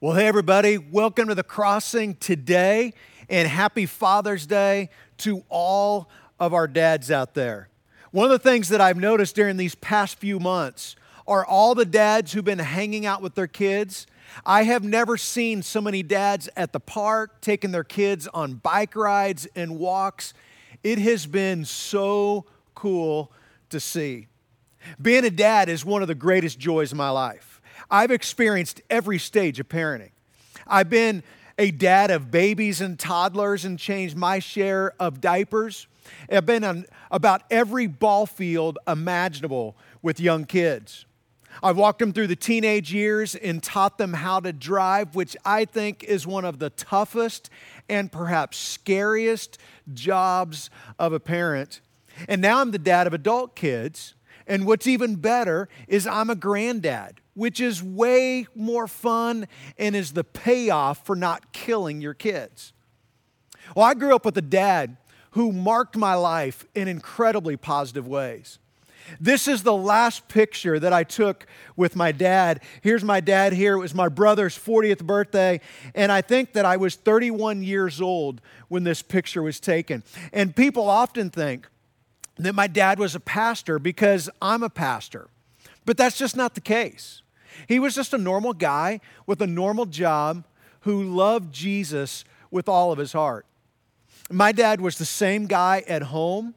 Well, hey, everybody, welcome to the crossing today, and happy Father's Day to all of our dads out there. One of the things that I've noticed during these past few months are all the dads who've been hanging out with their kids. I have never seen so many dads at the park taking their kids on bike rides and walks. It has been so cool to see. Being a dad is one of the greatest joys of my life. I've experienced every stage of parenting. I've been a dad of babies and toddlers and changed my share of diapers. I've been on about every ball field imaginable with young kids. I've walked them through the teenage years and taught them how to drive, which I think is one of the toughest and perhaps scariest jobs of a parent. And now I'm the dad of adult kids. And what's even better is I'm a granddad which is way more fun and is the payoff for not killing your kids. Well, I grew up with a dad who marked my life in incredibly positive ways. This is the last picture that I took with my dad. Here's my dad here. It was my brother's 40th birthday, and I think that I was 31 years old when this picture was taken. And people often think that my dad was a pastor because I'm a pastor, but that's just not the case. He was just a normal guy with a normal job who loved Jesus with all of his heart. My dad was the same guy at home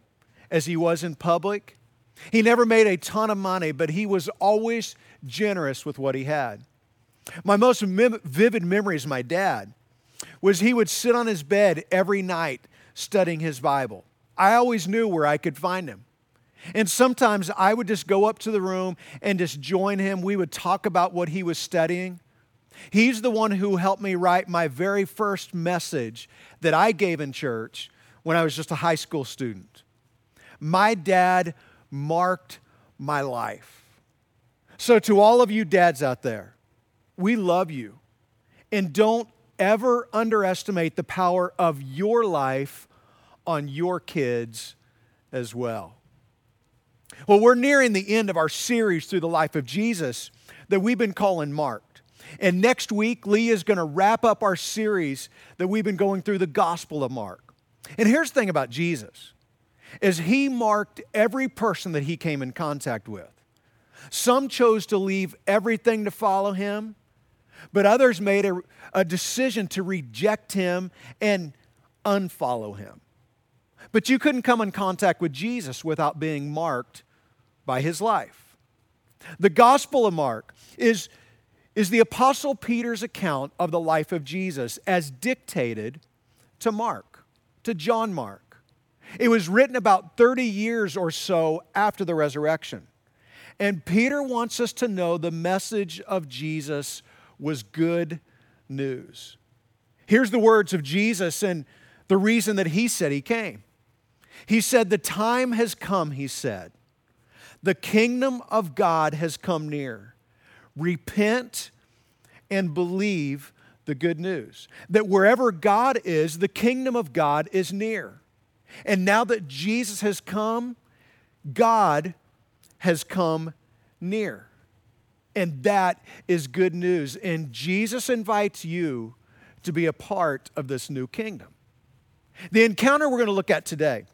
as he was in public. He never made a ton of money, but he was always generous with what he had. My most vivid memories of my dad was he would sit on his bed every night studying his Bible. I always knew where I could find him. And sometimes I would just go up to the room and just join him. We would talk about what he was studying. He's the one who helped me write my very first message that I gave in church when I was just a high school student. My dad marked my life. So, to all of you dads out there, we love you. And don't ever underestimate the power of your life on your kids as well. Well, we're nearing the end of our series through the life of Jesus that we've been calling Marked. And next week, Lee is going to wrap up our series that we've been going through the Gospel of Mark. And here's the thing about Jesus is he marked every person that he came in contact with. Some chose to leave everything to follow him, but others made a, a decision to reject him and unfollow him. But you couldn't come in contact with Jesus without being marked by his life. The Gospel of Mark is, is the Apostle Peter's account of the life of Jesus as dictated to Mark, to John Mark. It was written about 30 years or so after the resurrection. And Peter wants us to know the message of Jesus was good news. Here's the words of Jesus and the reason that he said he came. He said, The time has come, he said, the kingdom of God has come near. Repent and believe the good news that wherever God is, the kingdom of God is near. And now that Jesus has come, God has come near. And that is good news. And Jesus invites you to be a part of this new kingdom. The encounter we're going to look at today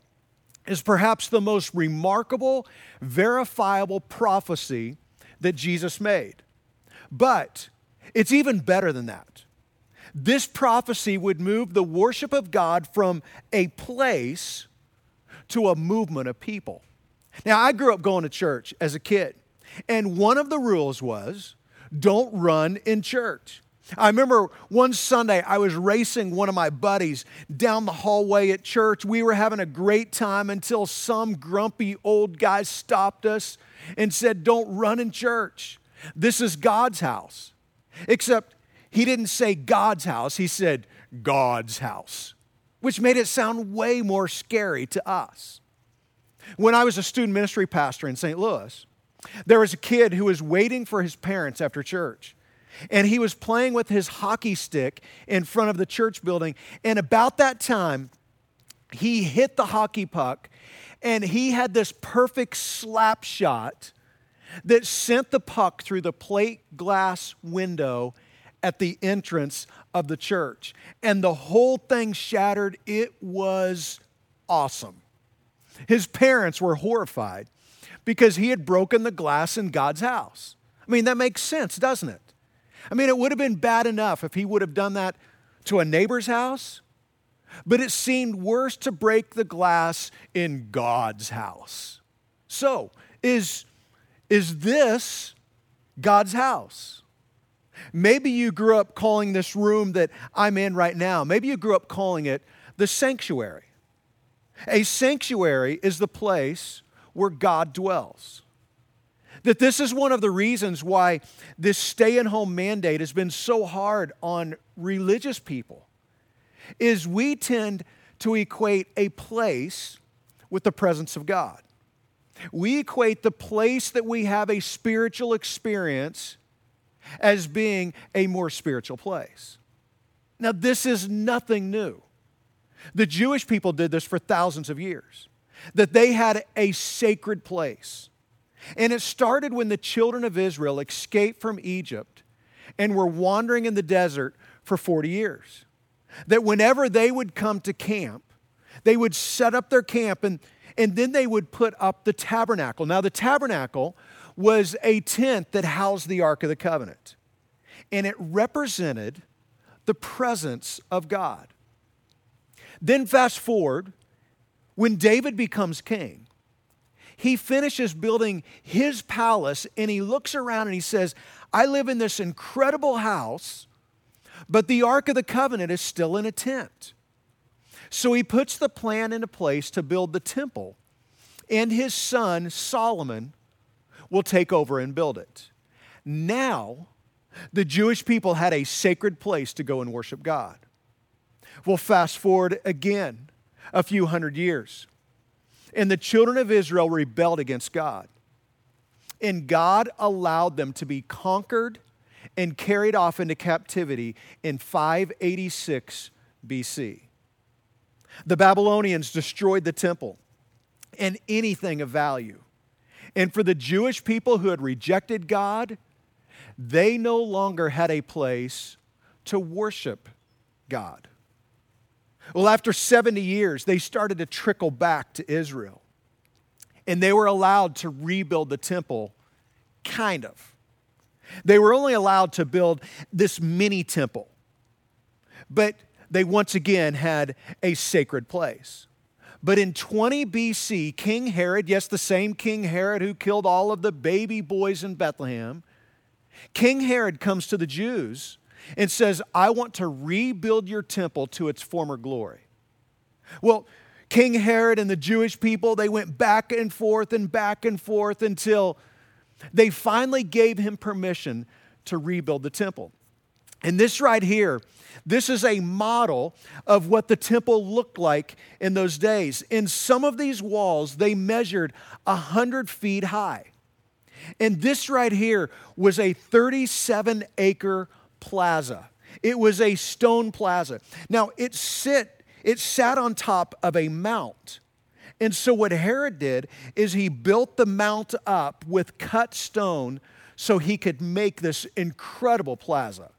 is perhaps the most remarkable, verifiable prophecy that Jesus made. But it's even better than that. This prophecy would move the worship of God from a place to a movement of people. Now, I grew up going to church as a kid, and one of the rules was don't run in church. I remember one Sunday I was racing one of my buddies down the hallway at church. We were having a great time until some grumpy old guy stopped us and said, Don't run in church. This is God's house. Except he didn't say God's house, he said God's house, which made it sound way more scary to us. When I was a student ministry pastor in St. Louis, there was a kid who was waiting for his parents after church and he was playing with his hockey stick in front of the church building. And about that time, he hit the hockey puck and he had this perfect slap shot that sent the puck through the plate glass window at the entrance of the church. And the whole thing shattered. It was awesome. His parents were horrified because he had broken the glass in God's house. I mean, that makes sense, doesn't it? I mean, it would have been bad enough if he would have done that to a neighbor's house, but it seemed worse to break the glass in God's house. So, is, is this God's house? Maybe you grew up calling this room that I'm in right now, maybe you grew up calling it the sanctuary. A sanctuary is the place where God dwells. That this is one of the reasons why this stay at home mandate has been so hard on religious people is we tend to equate a place with the presence of God. We equate the place that we have a spiritual experience as being a more spiritual place. Now, this is nothing new. The Jewish people did this for thousands of years, that they had a sacred place. And it started when the children of Israel escaped from Egypt and were wandering in the desert for 40 years. That whenever they would come to camp, they would set up their camp and, and then they would put up the tabernacle. Now, the tabernacle was a tent that housed the Ark of the Covenant, and it represented the presence of God. Then, fast forward, when David becomes king, he finishes building his palace and he looks around and he says, I live in this incredible house, but the Ark of the Covenant is still in a tent. So he puts the plan into place to build the temple, and his son Solomon will take over and build it. Now, the Jewish people had a sacred place to go and worship God. We'll fast forward again a few hundred years. And the children of Israel rebelled against God. And God allowed them to be conquered and carried off into captivity in 586 BC. The Babylonians destroyed the temple and anything of value. And for the Jewish people who had rejected God, they no longer had a place to worship God. Well, after 70 years, they started to trickle back to Israel. And they were allowed to rebuild the temple, kind of. They were only allowed to build this mini temple. But they once again had a sacred place. But in 20 BC, King Herod, yes, the same King Herod who killed all of the baby boys in Bethlehem, King Herod comes to the Jews and says, I want to rebuild your temple to its former glory. Well, King Herod and the Jewish people, they went back and forth and back and forth until they finally gave him permission to rebuild the temple. And this right here, this is a model of what the temple looked like in those days. In some of these walls, they measured 100 feet high. And this right here was a 37 acre plaza. It was a stone plaza. Now, it sit it sat on top of a mount. And so what Herod did is he built the mount up with cut stone so he could make this incredible plaza.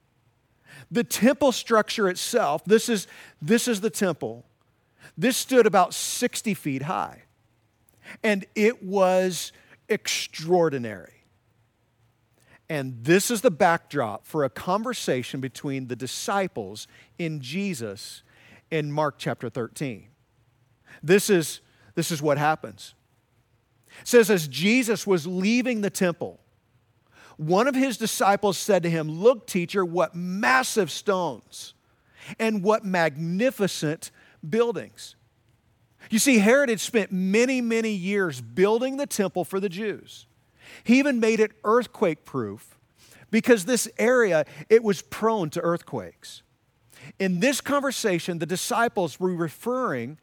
The temple structure itself, this is, this is the temple. This stood about 60 feet high. And it was extraordinary. And this is the backdrop for a conversation between the disciples in Jesus in Mark chapter 13. This is, this is what happens. It says, as Jesus was leaving the temple, one of his disciples said to him, Look, teacher, what massive stones and what magnificent buildings. You see, Herod had spent many, many years building the temple for the Jews. He even made it earthquake proof because this area it was prone to earthquakes. In this conversation, the disciples were referring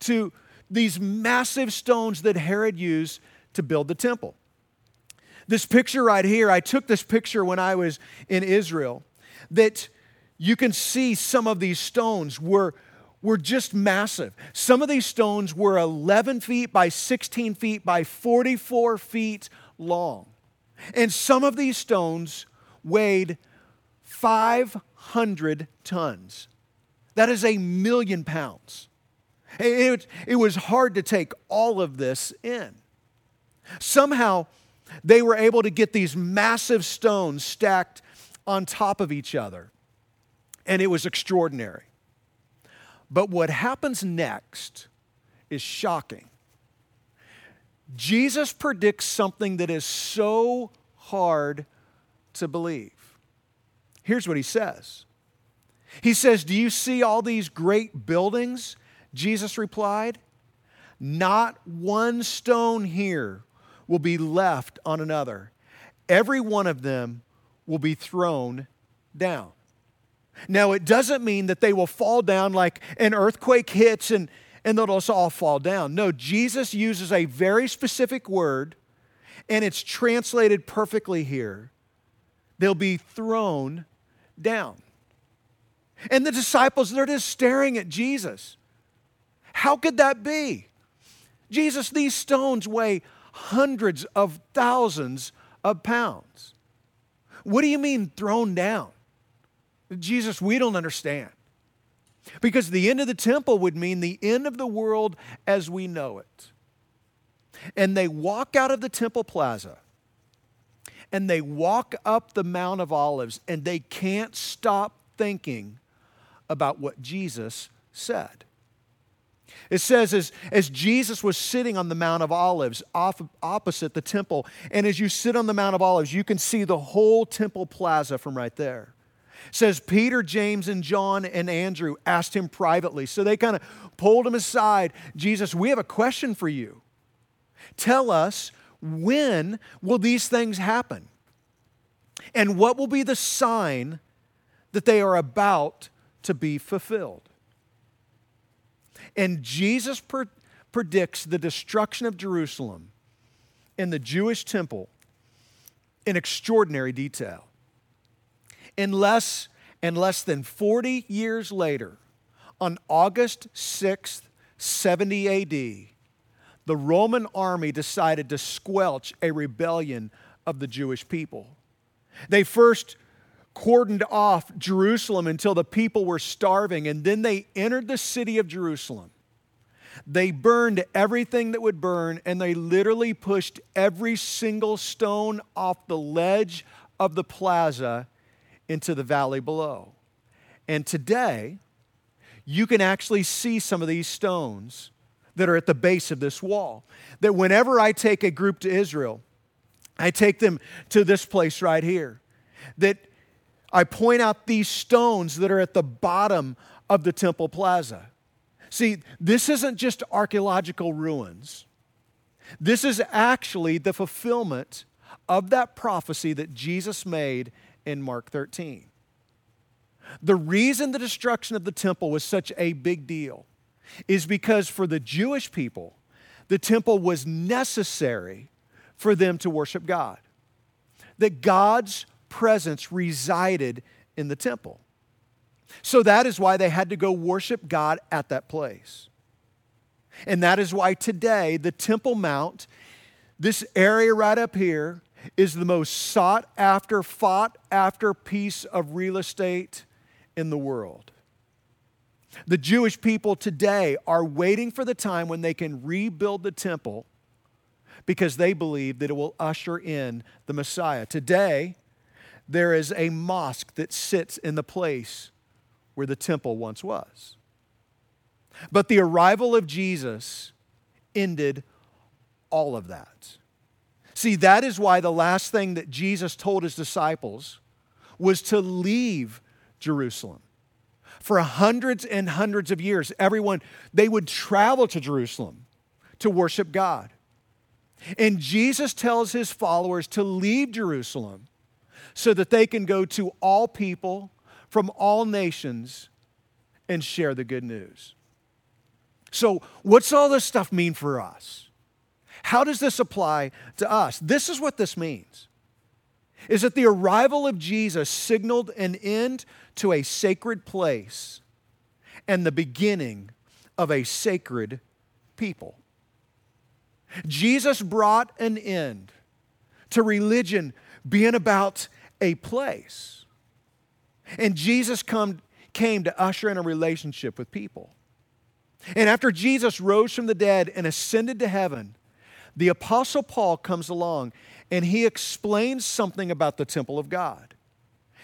to these massive stones that Herod used to build the temple. This picture right here, I took this picture when I was in Israel, that you can see some of these stones were, were just massive. Some of these stones were 11 feet by 16 feet by 44 feet long. And some of these stones weighed 500 tons. That is a million pounds. It, it, was hard to take all of this in. Somehow, they were able to get these massive stones stacked on top of each other, and it was extraordinary. But what happens next is shocking. Jesus predicts something that is so hard to believe. Here's what he says He says, Do you see all these great buildings? Jesus replied, Not one stone here will be left on another. Every one of them will be thrown down. Now, it doesn't mean that they will fall down like an earthquake hits and, and they'll just all fall down. No, Jesus uses a very specific word, and it's translated perfectly here. They'll be thrown down. And the disciples, they're just staring at Jesus. How could that be? Jesus, these stones weigh hundreds of thousands of pounds. What do you mean thrown down? Jesus, we don't understand. Because the end of the temple would mean the end of the world as we know it. And they walk out of the temple plaza and they walk up the Mount of Olives and they can't stop thinking about what Jesus said. It says, as, as Jesus was sitting on the Mount of Olives off, opposite the temple, and as you sit on the Mount of Olives, you can see the whole temple plaza from right there. Says Peter, James, and John and Andrew asked him privately. So they kind of pulled him aside. Jesus, we have a question for you. Tell us when will these things happen? And what will be the sign that they are about to be fulfilled? And Jesus pre- predicts the destruction of Jerusalem and the Jewish temple in extraordinary detail. In less, in less than 40 years later, on August 6th, 70 AD, the Roman army decided to squelch a rebellion of the Jewish people. They first cordoned off Jerusalem until the people were starving, and then they entered the city of Jerusalem. They burned everything that would burn, and they literally pushed every single stone off the ledge of the plaza into the valley below. And today, you can actually see some of these stones that are at the base of this wall. That whenever I take a group to Israel, I take them to this place right here. That I point out these stones that are at the bottom of the temple plaza. See, this isn't just archaeological ruins. This is actually the fulfillment of that prophecy that Jesus made in Mark 13. The reason the destruction of the temple was such a big deal is because for the Jewish people, the temple was necessary for them to worship God. That God's presence resided in the temple. So that is why they had to go worship God at that place. And that is why today the Temple Mount, this area right up here, is the most sought after, fought after piece of real estate in the world. The Jewish people today are waiting for the time when they can rebuild the temple because they believe that it will usher in the Messiah. Today, there is a mosque that sits in the place where the temple once was. But the arrival of Jesus ended all of that. See, that is why the last thing that Jesus told his disciples was to leave Jerusalem. For hundreds and hundreds of years, everyone, they would travel to Jerusalem to worship God. And Jesus tells his followers to leave Jerusalem so that they can go to all people from all nations and share the good news. So, what's all this stuff mean for us? How does this apply to us? This is what this means. Is that the arrival of Jesus signaled an end to a sacred place and the beginning of a sacred people. Jesus brought an end to religion being about a place. And Jesus come, came to usher in a relationship with people. And after Jesus rose from the dead and ascended to heaven, the Apostle Paul comes along and he explains something about the temple of God.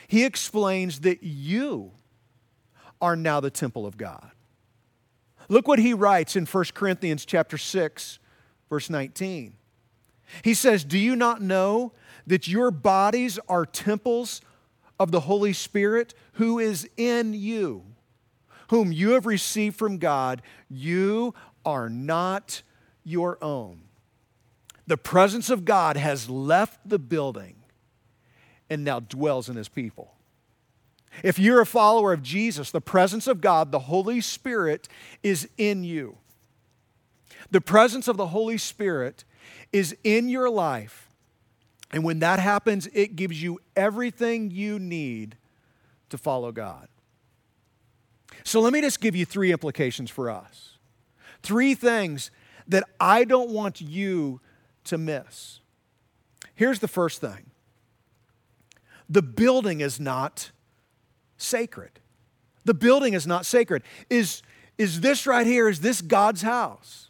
He explains that you are now the temple of God. Look what he writes in 1 Corinthians chapter 6 verse 19. He says, "Do you not know that your bodies are temples of the Holy Spirit who is in you, whom you have received from God. You are not your own. The presence of God has left the building and now dwells in his people. If you're a follower of Jesus, the presence of God, the Holy Spirit, is in you. The presence of the Holy Spirit is in your life and when that happens, it gives you everything you need to follow God. So let me just give you three implications for us. Three things that I don't want you to miss. Here's the first thing the building is not sacred. The building is not sacred. Is, is this right here, is this God's house?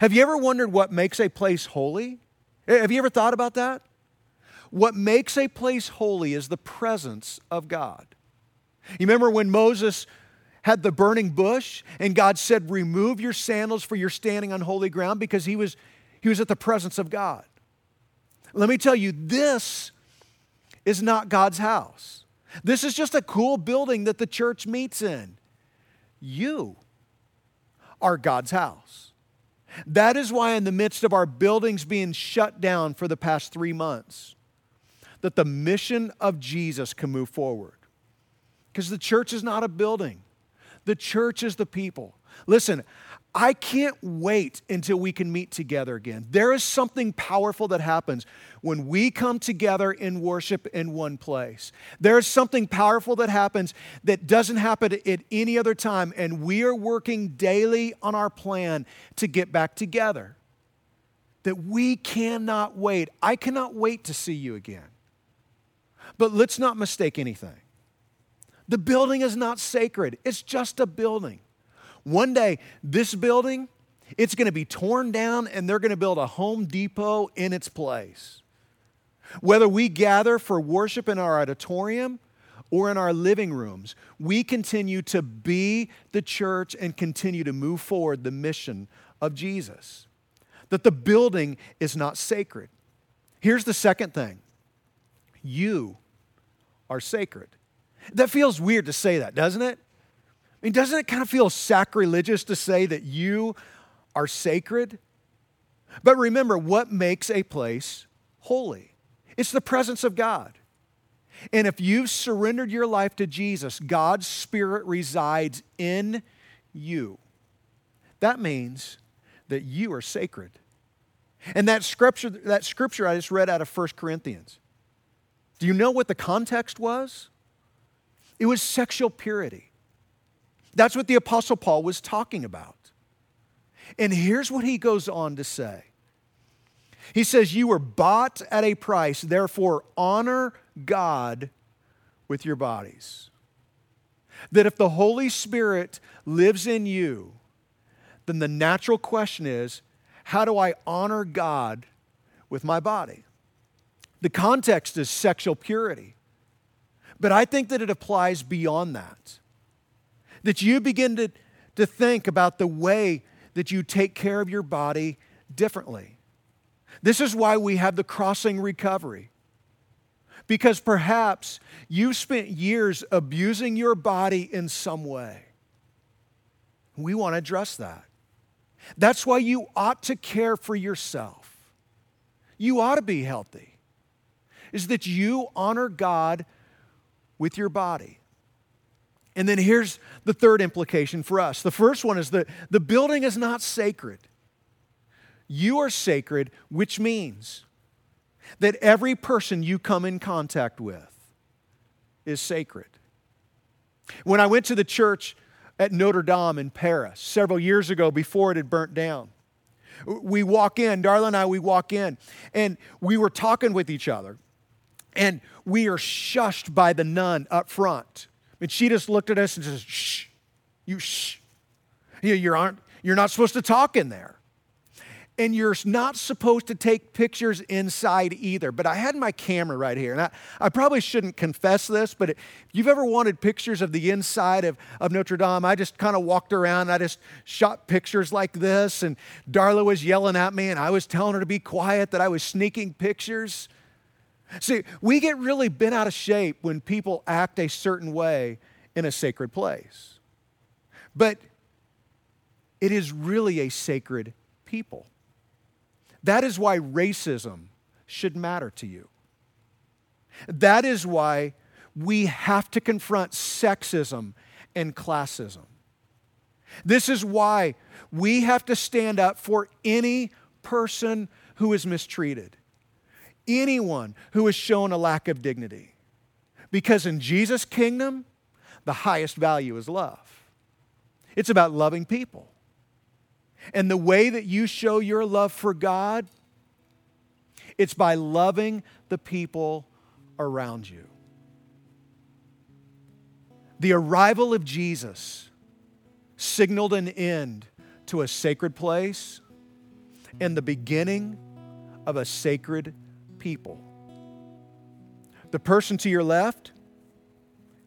Have you ever wondered what makes a place holy? Eh, have you ever thought about that? What makes a place holy is the presence of God. You remember when Moses had the burning bush and God said, Remove your sandals for you're standing on holy ground because he was, he was at the presence of God. Let me tell you, this is not God's house. This is just a cool building that the church meets in. You are God's house. That is why, in the midst of our buildings being shut down for the past three months, that the mission of Jesus can move forward. Because the church is not a building, the church is the people. Listen, I can't wait until we can meet together again. There is something powerful that happens when we come together in worship in one place. There is something powerful that happens that doesn't happen at any other time, and we are working daily on our plan to get back together. That we cannot wait. I cannot wait to see you again. But let's not mistake anything. The building is not sacred, it's just a building. One day, this building, it's going to be torn down and they're going to build a Home Depot in its place. Whether we gather for worship in our auditorium or in our living rooms, we continue to be the church and continue to move forward the mission of Jesus. That the building is not sacred. Here's the second thing you are sacred. That feels weird to say that, doesn't it? I mean, doesn't it kind of feel sacrilegious to say that you are sacred? But remember, what makes a place holy? It's the presence of God. And if you've surrendered your life to Jesus, God's Spirit resides in you. That means that you are sacred. And that scripture, that scripture I just read out of 1 Corinthians, do you know what the context was? It was sexual purity. That's what the Apostle Paul was talking about. And here's what he goes on to say He says, You were bought at a price, therefore honor God with your bodies. That if the Holy Spirit lives in you, then the natural question is, How do I honor God with my body? The context is sexual purity. But I think that it applies beyond that that you begin to, to think about the way that you take care of your body differently. This is why we have the crossing recovery. Because perhaps you've spent years abusing your body in some way. We want to address that. That's why you ought to care for yourself. You ought to be healthy. Is that you honor God with your body. And then here's the third implication for us. The first one is that the building is not sacred. You are sacred, which means that every person you come in contact with is sacred. When I went to the church at Notre Dame in Paris several years ago before it had burnt down, we walk in, Darla and I, we walk in, and we were talking with each other. And we are shushed by the nun up front. And she just looked at us and says, shh, you shh. You, aren't, you're not supposed to talk in there. And you're not supposed to take pictures inside either. But I had my camera right here. And I, I probably shouldn't confess this, but if you've ever wanted pictures of the inside of, of Notre Dame, I just kind of walked around. I just shot pictures like this. And Darla was yelling at me, and I was telling her to be quiet, that I was sneaking pictures. See, we get really bent out of shape when people act a certain way in a sacred place. But it is really a sacred people. That is why racism should matter to you. That is why we have to confront sexism and classism. This is why we have to stand up for any person who is mistreated, anyone who has shown a lack of dignity. Because in Jesus' kingdom, the highest value is love. It's about loving people. And the way that you show your love for God, it's by loving the people around you. The arrival of Jesus signaled an end to a sacred place and the beginning of a sacred people. The person to your left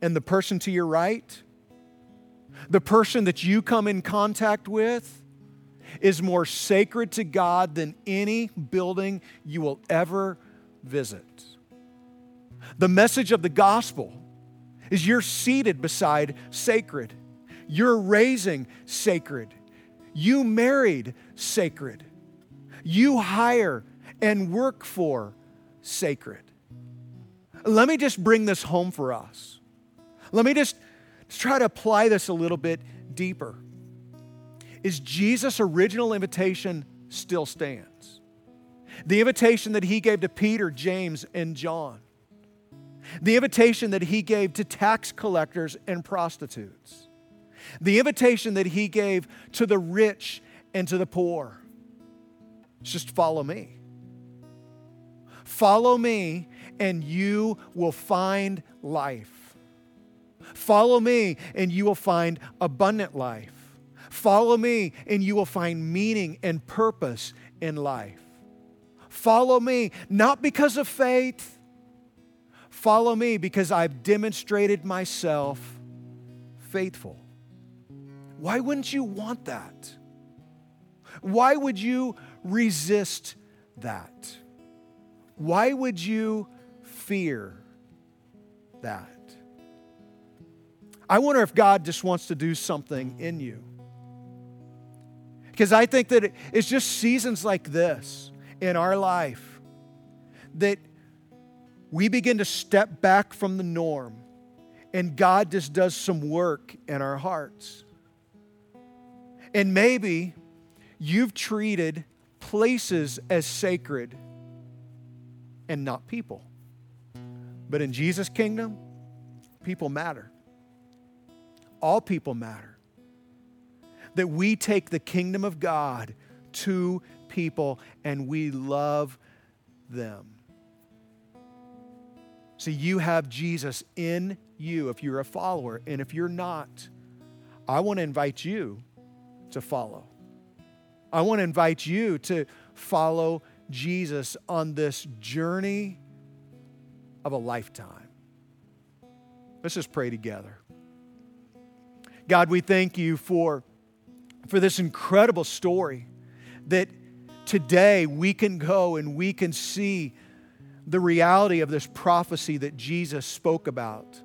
and the person to your right, the person that you come in contact with, is more sacred to God than any building you will ever visit. The message of the gospel is you're seated beside sacred, you're raising sacred, you married sacred, you hire and work for sacred. Let me just bring this home for us. Let me just try to apply this a little bit deeper is Jesus' original invitation still stands. The invitation that he gave to Peter, James, and John. The invitation that he gave to tax collectors and prostitutes. The invitation that he gave to the rich and to the poor. Just follow me. Follow me, and you will find life. Follow me, and you will find abundant life. Follow me, and you will find meaning and purpose in life. Follow me, not because of faith. Follow me because I've demonstrated myself faithful. Why wouldn't you want that? Why would you resist that? Why would you fear that? I wonder if God just wants to do something in you. Because I think that it's just seasons like this in our life that we begin to step back from the norm and God just does some work in our hearts. And maybe you've treated places as sacred and not people. But in Jesus' kingdom, people matter. All people matter that we take the kingdom of God to people and we love them. See, you have Jesus in you if you're a follower. And if you're not, I want to invite you to follow. I want to invite you to follow Jesus on this journey of a lifetime. Let's just pray together. God, we thank you for for this incredible story that today we can go and we can see the reality of this prophecy that Jesus spoke about.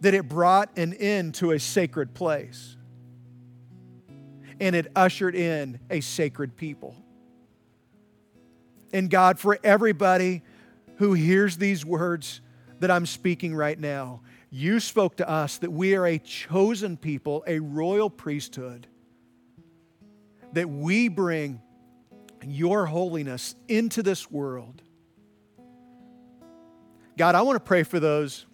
That it brought an end to a sacred place and it ushered in a sacred people. And God, for everybody who hears these words that I'm speaking right now, you spoke to us that we are a chosen people, a royal priesthood, that we bring your holiness into this world. God, I want to pray for those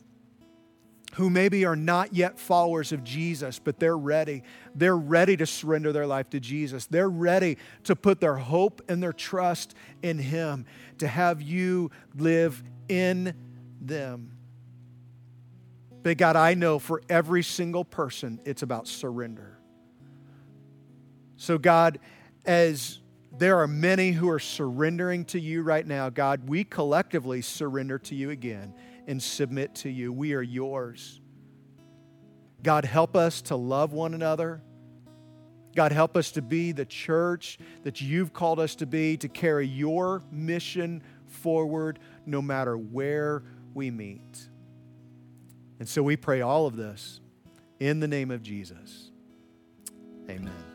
who maybe are not yet followers of Jesus, but they're ready. They're ready to surrender their life to Jesus. They're ready to put their hope and their trust in Him, to have you live in them. But God, I know for every single person, it's about surrender. So, God, as there are many who are surrendering to you right now, God, we collectively surrender to you again and submit to you. We are yours. God, help us to love one another. God, help us to be the church that you've called us to be, to carry your mission forward no matter where we meet. And so we pray all of this in the name of Jesus. Amen.